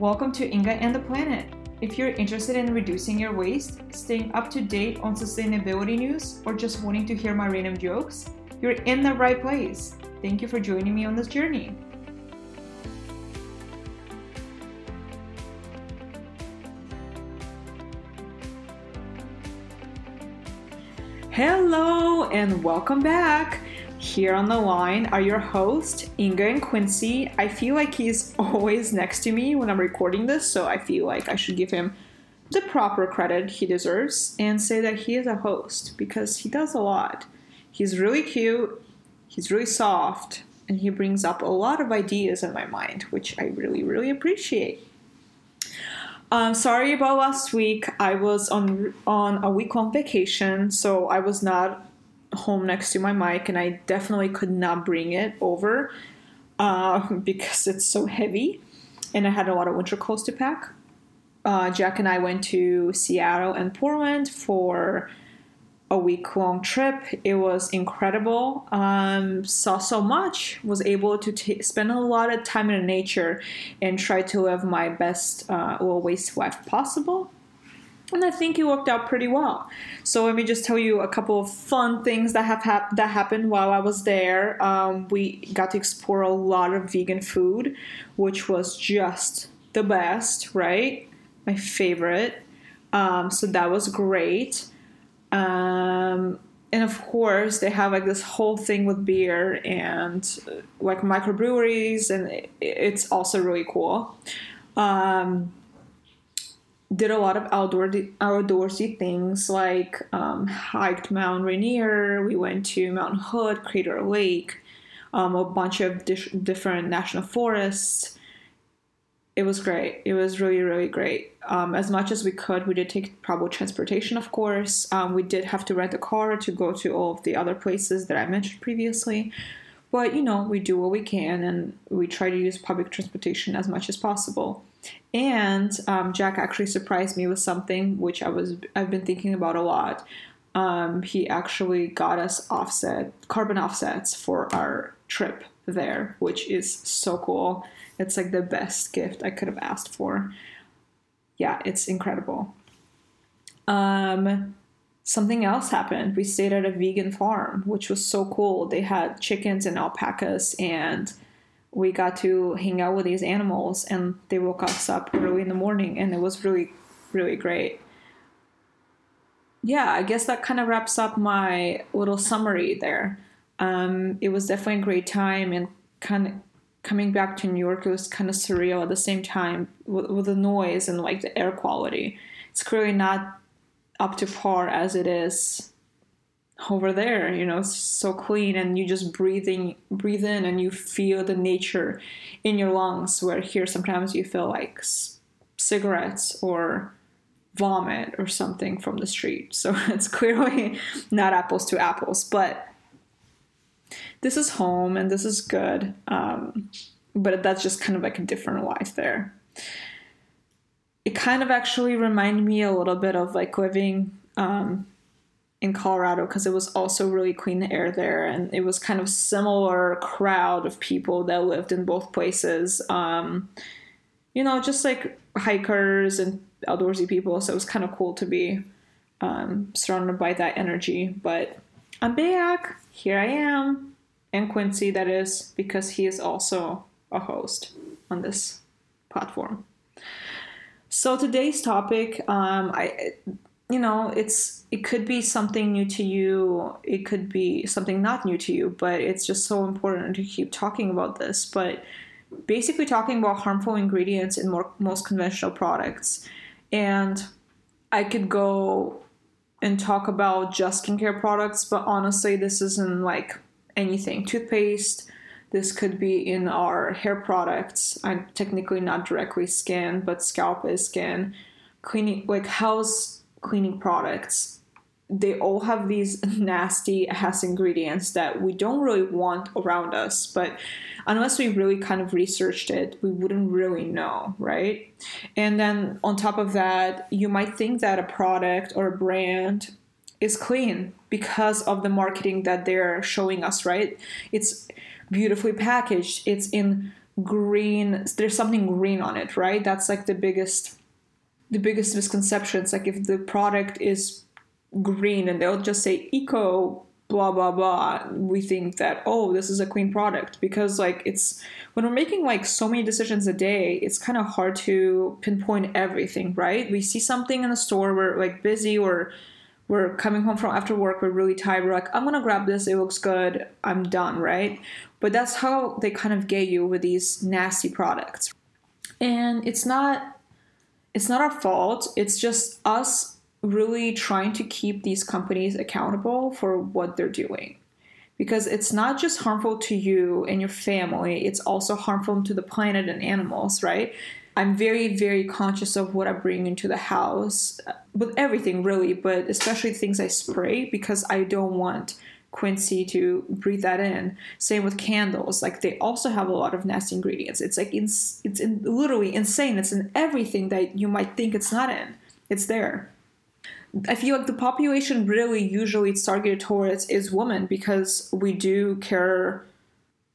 Welcome to Inga and the Planet. If you're interested in reducing your waste, staying up to date on sustainability news, or just wanting to hear my random jokes, you're in the right place. Thank you for joining me on this journey. Hello and welcome back. Here on the line are your hosts, Inga and Quincy. I feel like he's always next to me when I'm recording this, so I feel like I should give him the proper credit he deserves and say that he is a host because he does a lot. He's really cute, he's really soft, and he brings up a lot of ideas in my mind, which I really, really appreciate. Um, sorry about last week. I was on on a week long vacation, so I was not home next to my mic, and I definitely could not bring it over uh, because it's so heavy, and I had a lot of winter clothes to pack. Uh, Jack and I went to Seattle and Portland for a week long trip. It was incredible. Um, saw so much. Was able to t- spend a lot of time in nature and try to live my best uh, low waste life possible and I think it worked out pretty well. So let me just tell you a couple of fun things that have hap- that happened while I was there. Um, we got to explore a lot of vegan food, which was just the best, right? My favorite. Um, so that was great. Um, and of course, they have like this whole thing with beer and uh, like microbreweries, and it, it's also really cool. Um, did a lot of outdoor outdoorsy things like um, hiked Mount Rainier. We went to Mount Hood, Crater Lake, um, a bunch of di- different national forests. It was great. It was really, really great. Um, as much as we could, we did take public transportation, of course. Um, we did have to rent a car to go to all of the other places that I mentioned previously. But, you know, we do what we can and we try to use public transportation as much as possible. And um, Jack actually surprised me with something which I was I've been thinking about a lot. Um, he actually got us offset carbon offsets for our trip there, which is so cool. It's like the best gift I could have asked for. Yeah, it's incredible. Um, something else happened. We stayed at a vegan farm, which was so cool. They had chickens and alpacas and we got to hang out with these animals and they woke us up early in the morning and it was really really great. Yeah i guess that kind of wraps up my little summary there. Um, it was definitely a great time and kind of coming back to new york it was kind of surreal at the same time with, with the noise and like the air quality. It's clearly not up to par as it is over there you know so clean and you just breathing breathe in and you feel the nature in your lungs where here sometimes you feel like cigarettes or vomit or something from the street. So it's clearly not apples to apples but this is home and this is good um, but that's just kind of like a different life there. It kind of actually reminded me a little bit of like living um, in Colorado because it was also really clean air there, and it was kind of similar crowd of people that lived in both places. Um, you know, just like hikers and outdoorsy people. So it was kind of cool to be um, surrounded by that energy. But I'm back. Here I am, and Quincy. That is because he is also a host on this platform. So today's topic, um, I you know it's it could be something new to you it could be something not new to you but it's just so important to keep talking about this. But basically talking about harmful ingredients in more, most conventional products. And i could go and talk about just skincare products but honestly this isn't like anything. Toothpaste this could be in our hair products. I'm technically not directly skin but scalp is skin. Cleaning like house cleaning products, they all have these nasty ass ingredients that we don't really want around us. But unless we really kind of researched it, we wouldn't really know, right? And then on top of that, you might think that a product or a brand is clean because of the marketing that they're showing us, right? It's beautifully packaged, it's in green there's something green on it right that's like the biggest the biggest misconceptions. like if the product is green and they'll just say eco blah blah blah we think that oh this is a clean product. Because like it's when we're making like so many decisions a day it's kind of hard to pinpoint everything right? We see something in the store we're like busy or we're coming home from after work we're really tired we're like i'm gonna grab this it looks good i'm done right? But that's how they kind of get you with these nasty products. And it's not it's not our fault. It's just us really trying to keep these companies accountable for what they're doing. Because it's not just harmful to you and your family it's also harmful to the planet and animals right? I'm very very conscious of what i bring into the house uh, with everything really but especially things i spray because i don't want quincy to breathe that in. Same with candles. Like they also have a lot of nasty ingredients. It's like it's, it's in, literally insane. It's in everything that you might think it's not in. It's there. I feel like the population really usually it's targeted towards is women because we do care.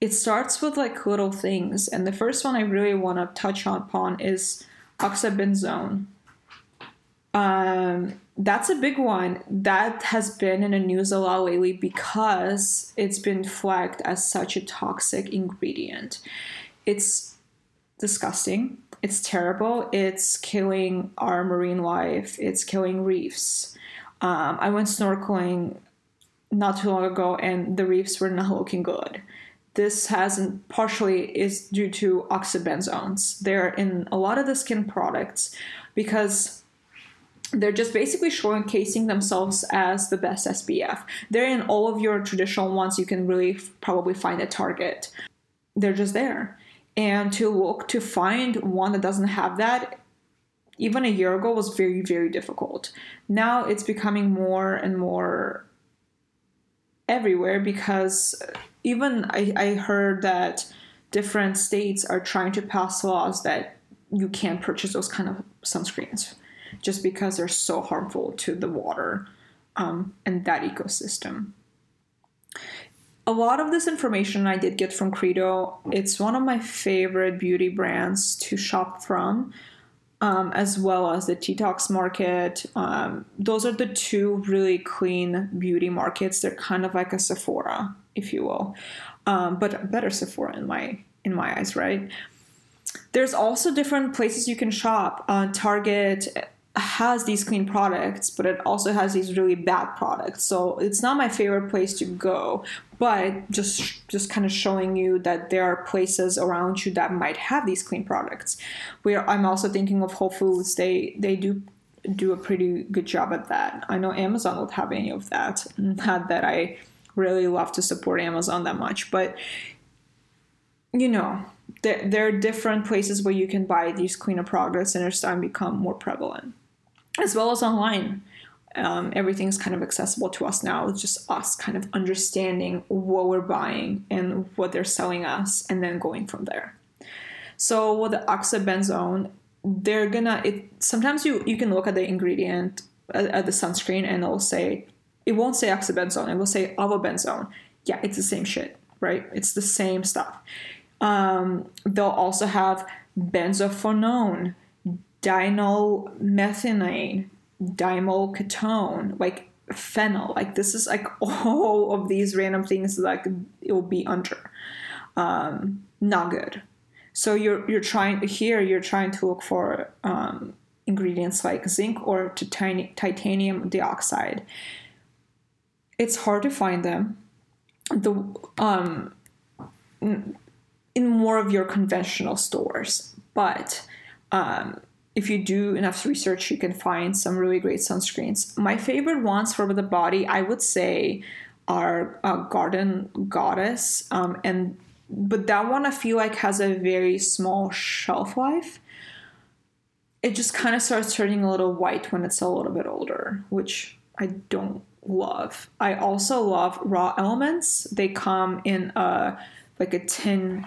It starts with like little things, and the first one I really want to touch upon is oxybenzone. Um, that's a big one that has been in the news a lot lately because it's been flagged as such a toxic ingredient. It's disgusting it's terrible. It's killing our marine life. It's killing reefs. Um, I went snorkeling not too long ago, and the reefs were not looking good. This hasn't partially is due to oxybenzones. They're in a lot of the skin products because they're just basically showcasing themselves as the best SPF. They're in all of your traditional ones you can really f- probably find at Target. They're just there and to look to find one that doesn't have that even a year ago was very very difficult now it's becoming more and more everywhere because uh, even I, I heard that different states are trying to pass laws that you can't purchase those kind of sunscreens just because they're so harmful to the water um, and that ecosystem a lot of this information I did get from Credo. It's one of my favorite beauty brands to shop from, um, as well as the Detox Market. Um, those are the two really clean beauty markets. They're kind of like a Sephora, if you will, um, but better Sephora in my in my eyes, right? There's also different places you can shop. Uh, Target has these clean products, but it also has these really bad products. So it's not my favorite place to go, but just just kind of showing you that there are places around you that might have these clean products. Where I'm also thinking of Whole Foods, they they do do a pretty good job at that. I know Amazon don't have any of that. Mm, not that I really love to support Amazon that much, but you know, there, there are different places where you can buy these cleaner products and they're starting to become more prevalent as well as online. Um, everything's kind of accessible to us now. It's just us kind of understanding what we're buying and what they're selling us, and then going from there. So with the oxybenzone, they're gonna. It sometimes you you can look at the ingredient at, at the sunscreen and it'll say it won't say oxybenzone. It will say avobenzone. Yeah, it's the same shit, right? It's the same stuff. Um, they'll also have benzophenone dinyl dimolketone, like phenyl. Like this is like all of these random things like it will be under. Um, not good. So you're you're trying here you're trying to look for um, ingredients like zinc or titani- titanium dioxide. It's hard to find them. The um, in more of your conventional stores, but um, if you do enough research, you can find some really great sunscreens. My favorite ones for the body, I would say, are uh, Garden Goddess, um, and but that one I feel like has a very small shelf life. It just kind of starts turning a little white when it's a little bit older, which I don't love. I also love Raw Elements. They come in a like a tin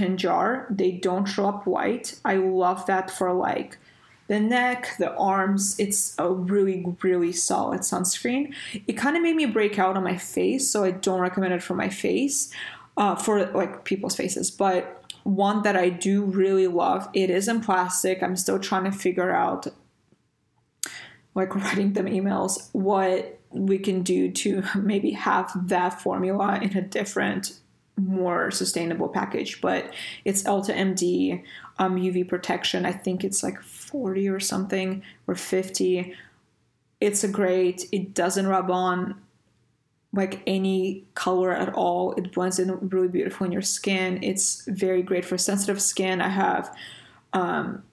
tin jar. They don't show up white. I love that for like the neck, the arms. It's a really, really solid sunscreen. It kind of made me break out on my face, so I don't recommend it for my face. uh, for like people's faces. But one that I do really love, it is in plastic. I'm still trying to figure out, like writing them emails, what we can do to maybe have that formula in a different more sustainable package but it's Elta MD um, uv protection. I think it's like 40 or something or 50 it's a great it doesn't rub on like any color at all. It blends in really beautiful in your skin. It's very great for sensitive skin. I have um,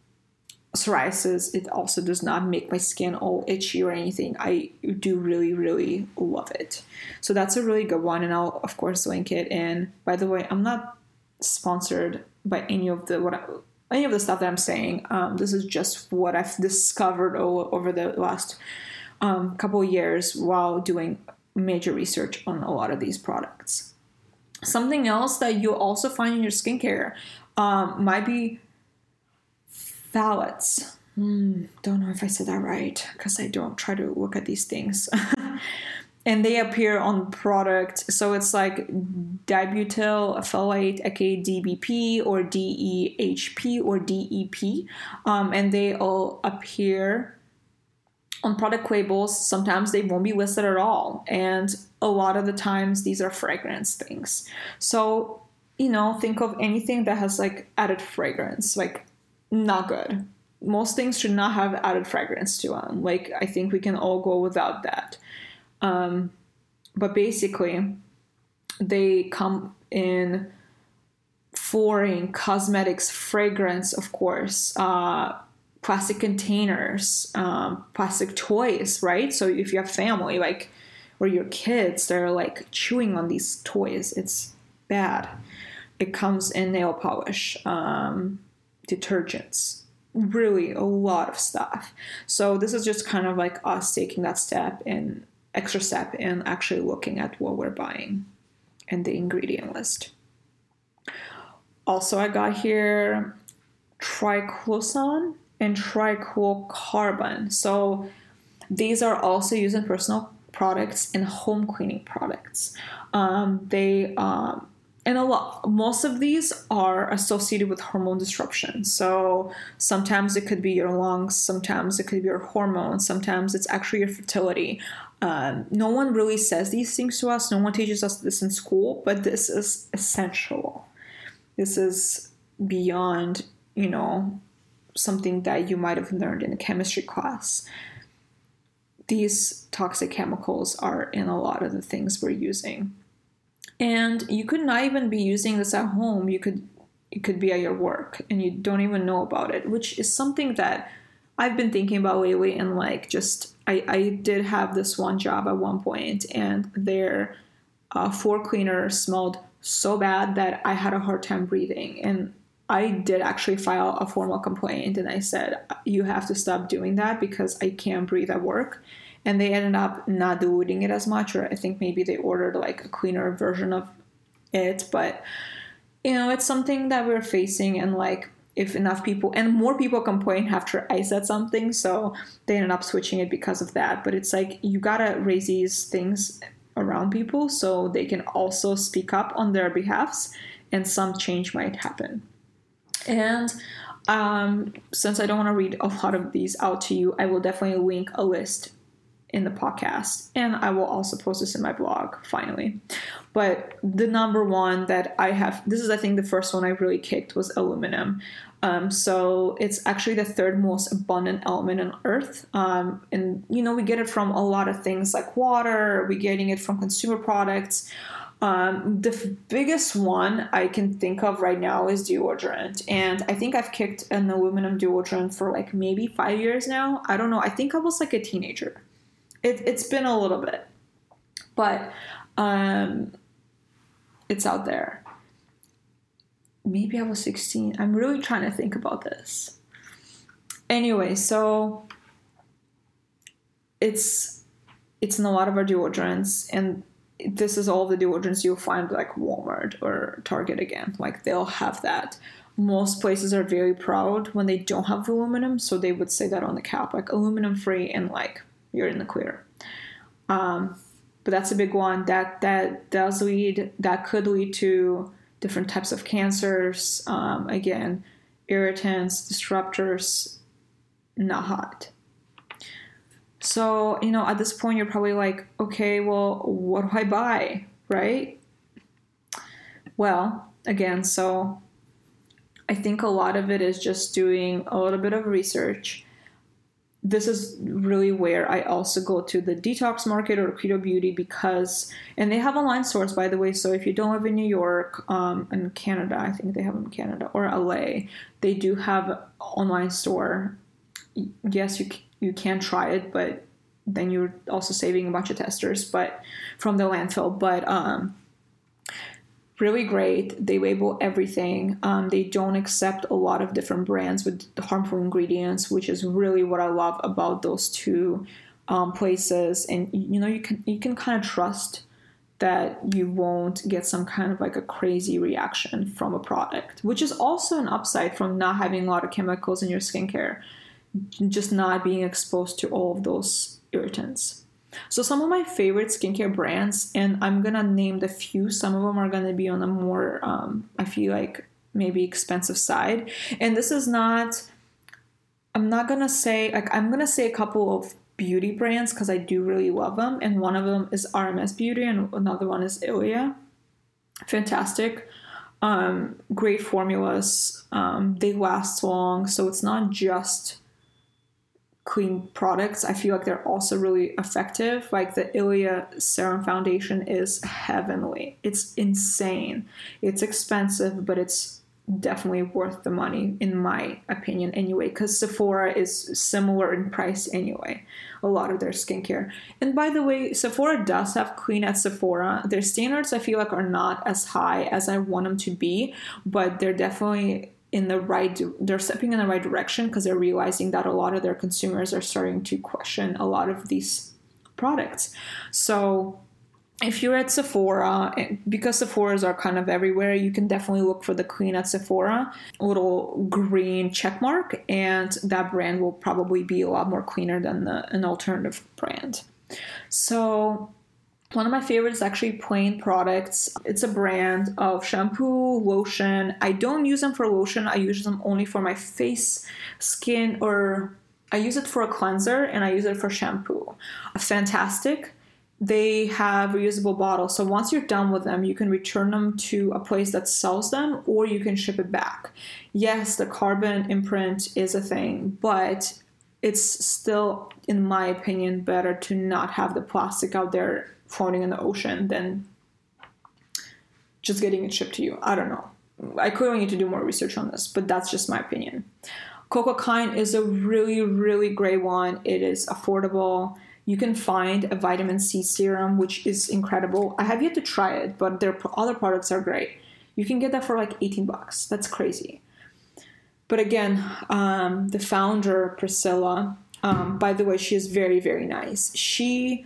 psoriasis, it also does not make my skin all itchy or anything. I do really, really love it. So that's a really good one, and I'll of course link it. And by the way, I'm not sponsored by any of the what I, any of the stuff that I'm saying. Um, this is just what I've discovered over the last um, couple years while doing major research on a lot of these products. Something else that you'll also find in your skincare um, might be phthalates. Mm, don't know if I said that right because I don't try to look at these things. and they appear on product. So it's like dibutyl phthalate, aka DBP or DEHP or DEP. Um, and they all appear on product labels. Sometimes they won't be listed at all. And a lot of the times these are fragrance things. So, you know, think of anything that has like added fragrance, like not good. Most things should not have added fragrance to them. Like I think we can all go without that. Um, but basically, they come in flooring, cosmetics, fragrance, of course, uh, plastic containers, um, plastic toys, right? So if you have family, like, or your kids, they're like chewing on these toys, it's bad. It comes in nail polish. Um, detergents. Really a lot of stuff. So this is just kind of like us taking that step and extra step and actually looking at what we're buying and the ingredient list. Also i got here triclosan and triclocarban so these are also used in personal products and home cleaning products. Um, they um, and a lot most of these are associated with hormone disruption. So sometimes it could be your lungs sometimes it could be your hormones sometimes it's actually your fertility. Um, no one really says these things to us. No one teaches us this in school but this is essential. This is beyond you know something that you might have learned in a chemistry class. These toxic chemicals are in a lot of the things we're using and you could not even be using this at home. You could it could be at your work and you don't even know about it which is something that i've been thinking about lately and like just i, I did have this one job at one point and their uh, floor cleaner smelled so bad that i had a hard time breathing. And i did actually file a formal complaint and i said you have to stop doing that because i can't breathe at work and they ended up not diluting it as much or i think maybe they ordered like a cleaner version of it. But you know it's something that we're facing and like if enough people and more people complain after i said something so they ended up switching it because of that. But it's like you gotta raise these things around people so they can also speak up on their behalfs and some change might happen. And um, since I don't want to read a lot of these out to you, I will definitely link a list in the podcast and i will also post this in my blog finally but the number one that i have this is i think the first one i really kicked was aluminum um, so it's actually the third most abundant element on earth um, and you know we get it from a lot of things like water we're getting it from consumer products um, the f- biggest one I can think of right now is deodorant. And I think I've kicked an aluminum deodorant for like maybe five years now. I don't know. I think I was like a teenager it, it's been a little bit, but um, it's out there. Maybe I was 16. I'm really trying to think about this. Anyway, so it's it's in a lot of our deodorants, and this is all the deodorants you'll find like Walmart or Target again. Like they'll have that. Most places are very proud when they don't have aluminum, so they would say that on the cap, like aluminum free and like you're in the clear. Um, but that's a big one that that does lead that could lead to different types of cancers. Um, again, irritants, disruptors, not hot. So, you know, at this point, you're probably like, okay, well, what do I buy? Right? Well, again, so I think a lot of it is just doing a little bit of research. This is really where I also go to the detox market or Credo Beauty because, and they have online stores by the way. So if you don't live in New York um, and Canada, I think they have them in Canada or LA, they do have online store. Yes, you you can try it, but then you're also saving a bunch of testers, but from the landfill. But um, really great. They label everything. Um, they don't accept a lot of different brands with harmful ingredients, which is really what I love about those two um, places. And you know, you can you can kind of trust that you won't get some kind of like a crazy reaction from a product, which is also an upside from not having a lot of chemicals in your skincare, just not being exposed to all of those irritants. So some of my favorite skincare brands, and I'm gonna name the few. Some of them are gonna be on a more, um, I feel like maybe expensive side. And this is not. I'm not gonna say like I'm gonna say a couple of beauty brands because I do really love them, and one of them is RMS Beauty, and another one is Ilia. Fantastic, um, great formulas. Um, they last long, so it's not just clean products. I feel like they're also really effective. Like the Ilia Serum Foundation is heavenly. It's insane. It's expensive, but it's definitely worth the money in my opinion anyway because Sephora is similar in price anyway a lot of their skincare and by the way Sephora does have clean at Sephora their standards I feel like are not as high as I want them to be but they're definitely in the right they're stepping in the right direction because they're realizing that a lot of their consumers are starting to question a lot of these products so if you're at Sephora, eh, because Sephora's are kind of everywhere, you can definitely look for the Clean at Sephora little green check mark, and that brand will probably be a lot more cleaner than the, an alternative brand. So one of my favorites is actually Plaine Products. It's a brand of shampoo, lotion. I don't use them for lotion. I use them only for my face, skin, or I use it for a cleanser and I use it for shampoo. Fantastic. They have reusable bottles. So once you're done with them, you can return them to a place that sells them or you can ship it back. Yes, the carbon imprint is a thing, but it's still, in my opinion, better to not have the plastic out there floating in the ocean than just getting it shipped to you. I don't know. I clearly need to do more research on this, but that's just my opinion. Cocokind is a really, really great one. It is affordable. You can find a vitamin C serum, which is incredible. I have yet to try it, but their other products are great. You can get that for like 18 bucks. That's crazy. But again, um, the founder, Priscilla, um, by the way, she is very, very nice. She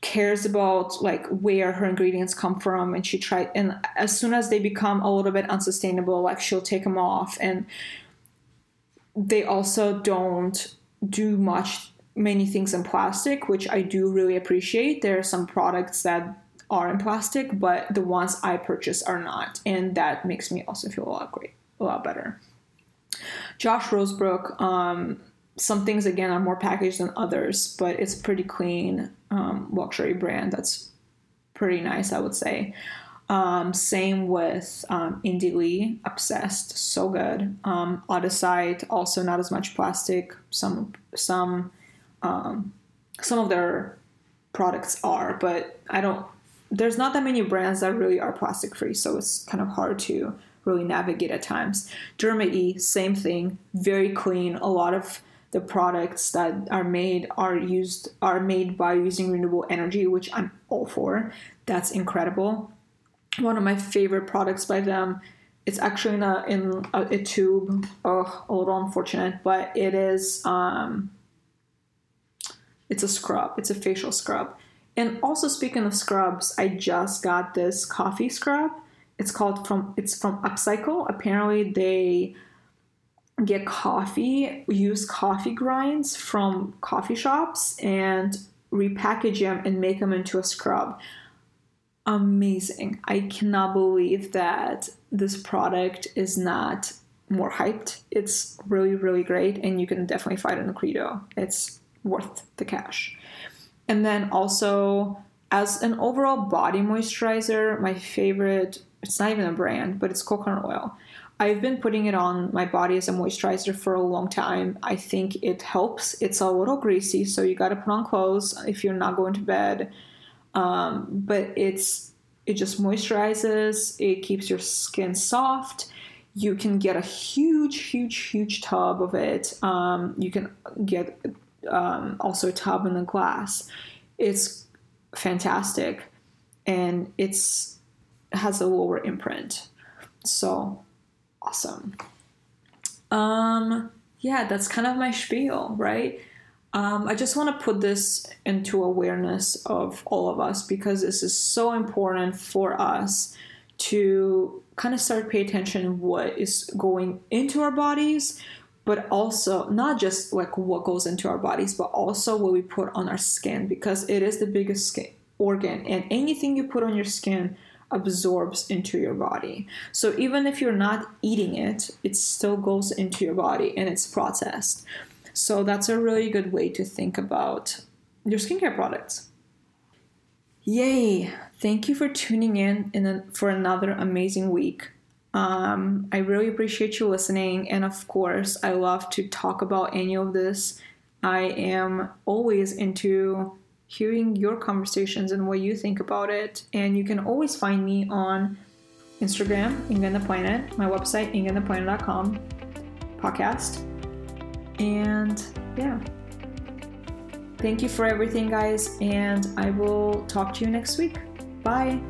cares about like where her ingredients come from and she tried and as soon as they become a little bit unsustainable like she'll take them off and they also don't do much many things in plastic which i do really appreciate. There are some products that are in plastic but the ones i purchase are not and that makes me also feel a lot great a lot better. Josh rosebrook um, some things again are more packaged than others, but it's pretty clean um, luxury brand that's pretty nice, I would say. Um, same with um, Indie Lee, Obsessed, so good. Um, Odacité, also not as much plastic. Some some um, some of their products are, but I don't. There's not that many brands that really are plastic free, so it's kind of hard to really navigate at times. Derma E, same thing, very clean. A lot of the products that are made are used are made by using renewable energy, which I'm all for. That's incredible. One of my favorite products by them. It's actually in a in a, a tube. Oh, a little unfortunate, but it is. Um, it's a scrub. It's a facial scrub. And also speaking of scrubs, I just got this coffee scrub. It's called from it's from Upcycle. Apparently they get coffee, use coffee grinds from coffee shops, and repackage them and make them into a scrub. Amazing. I cannot believe that this product is not more hyped. It's really, really great, and you can definitely find it in Credo. It's worth the cash. And then also, as an overall body moisturizer, my favorite, it's not even a brand, but it's coconut oil. I've been putting it on my body as a moisturizer for a long time. I think it helps. It's a little greasy, so you got to put on clothes if you're not going to bed. Um, but it's it just moisturizes. It keeps your skin soft. You can get a huge, huge, huge tub of it. Um, you can get um, also a tub in a glass. It's fantastic, and it's has a lower imprint. So awesome. Um, yeah, that's kind of my spiel, right? Um, I just want to put this into awareness of all of us because this is so important for us to kind of start pay attention what is going into our bodies but also not just like what goes into our bodies but also what we put on our skin because it is the biggest skin organ and anything you put on your skin absorbs into your body. So even if you're not eating it, it still goes into your body and it's processed. So that's a really good way to think about your skincare products. Yay! Thank you for tuning in, in a, for another amazing week. Um, I really appreciate you listening, and of course, I love to talk about any of this. I am always into hearing your conversations and what you think about it. And you can always find me on Instagram, Inga the Planet, my website, ingaandtheplanet.com, podcast. And yeah. Thank you for everything, guys, and I will talk to you next week. Bye.